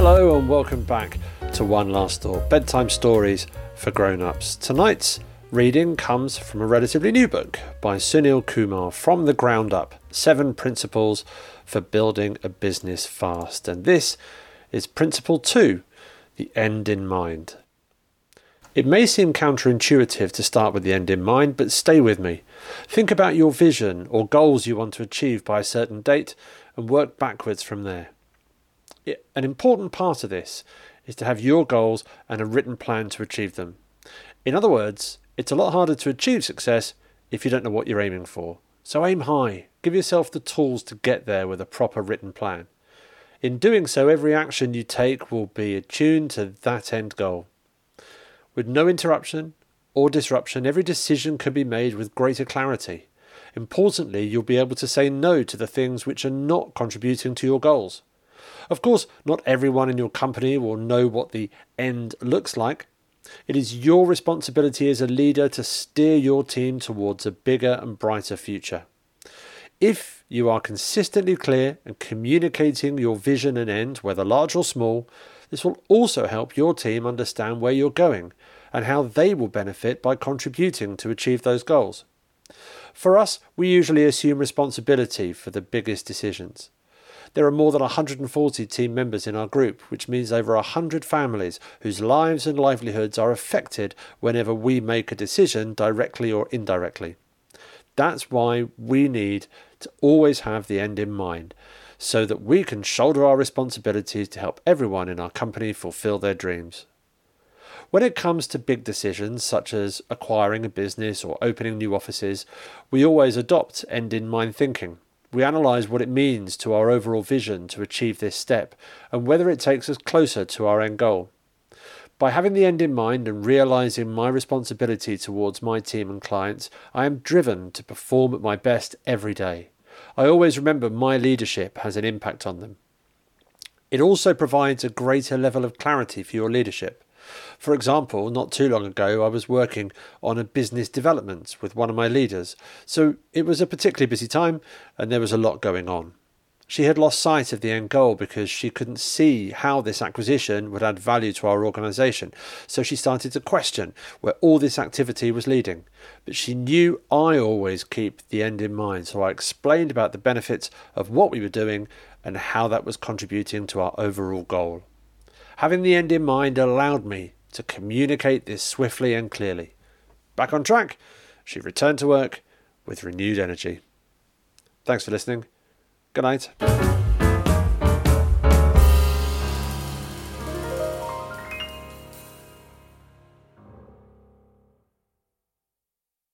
welcome back to One Last Thought Bedtime Stories for Grown Ups. Tonight's reading comes from a relatively new book by Sunil Kumar From the Ground Up Seven Principles for Building a Business Fast. And this is Principle 2 The End in Mind. It may seem counterintuitive to start with the end in mind, but stay with me. Think about your vision or goals you want to achieve by a certain date and work backwards from there. An important part of this is to have your goals and a written plan to achieve them. In other words, it's a lot harder to achieve success if you don't know what you're aiming for. So aim high, give yourself the tools to get there with a proper written plan. In doing so, every action you take will be attuned to that end goal. With no interruption or disruption, every decision can be made with greater clarity. Importantly, you'll be able to say no to the things which are not contributing to your goals. Of course, not everyone in your company will know what the end looks like. It is your responsibility as a leader to steer your team towards a bigger and brighter future. If you are consistently clear and communicating your vision and end, whether large or small, this will also help your team understand where you're going and how they will benefit by contributing to achieve those goals. For us, we usually assume responsibility for the biggest decisions. There are more than 140 team members in our group, which means over 100 families whose lives and livelihoods are affected whenever we make a decision, directly or indirectly. That's why we need to always have the end in mind, so that we can shoulder our responsibilities to help everyone in our company fulfill their dreams. When it comes to big decisions such as acquiring a business or opening new offices, we always adopt end in mind thinking. We analyse what it means to our overall vision to achieve this step and whether it takes us closer to our end goal. By having the end in mind and realizing my responsibility towards my team and clients, I am driven to perform at my best every day. I always remember my leadership has an impact on them. It also provides a greater level of clarity for your leadership. For example, not too long ago, I was working on a business development with one of my leaders, so it was a particularly busy time and there was a lot going on. She had lost sight of the end goal because she couldn't see how this acquisition would add value to our organisation, so she started to question where all this activity was leading. But she knew I always keep the end in mind, so I explained about the benefits of what we were doing and how that was contributing to our overall goal. Having the end in mind allowed me to communicate this swiftly and clearly. Back on track, she returned to work with renewed energy. Thanks for listening. Good night.